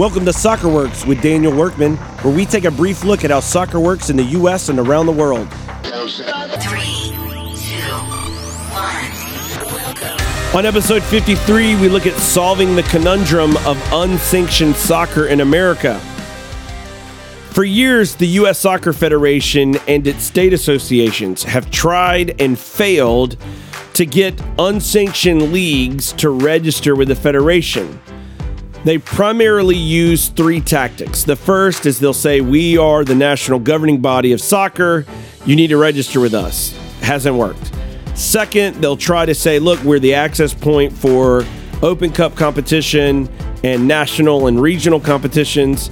Welcome to Soccer Works with Daniel Workman, where we take a brief look at how soccer works in the U.S. and around the world. Three, two, one. On episode 53, we look at solving the conundrum of unsanctioned soccer in America. For years, the U.S. Soccer Federation and its state associations have tried and failed to get unsanctioned leagues to register with the Federation. They primarily use three tactics. The first is they'll say, We are the national governing body of soccer. You need to register with us. Hasn't worked. Second, they'll try to say, Look, we're the access point for Open Cup competition and national and regional competitions.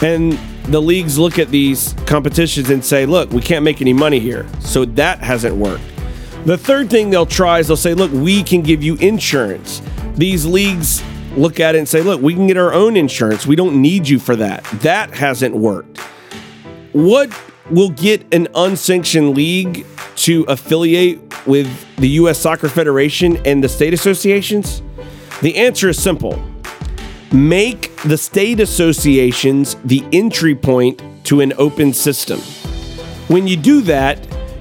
And the leagues look at these competitions and say, Look, we can't make any money here. So that hasn't worked. The third thing they'll try is they'll say, Look, we can give you insurance. These leagues look at it and say, look, we can get our own insurance. We don't need you for that. That hasn't worked. What will get an unsanctioned league to affiliate with the U.S. Soccer Federation and the state associations? The answer is simple make the state associations the entry point to an open system. When you do that,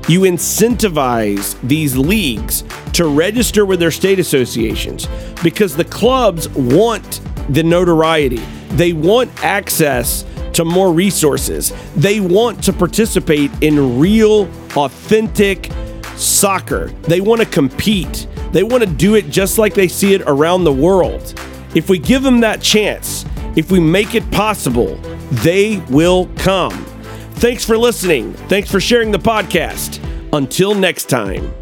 you incentivize these leagues to register with their state associations because the clubs want the notoriety. They want access to more resources. They want to participate in real, authentic soccer. They want to compete. They want to do it just like they see it around the world. If we give them that chance, if we make it possible, they will come. Thanks for listening. Thanks for sharing the podcast. Until next time.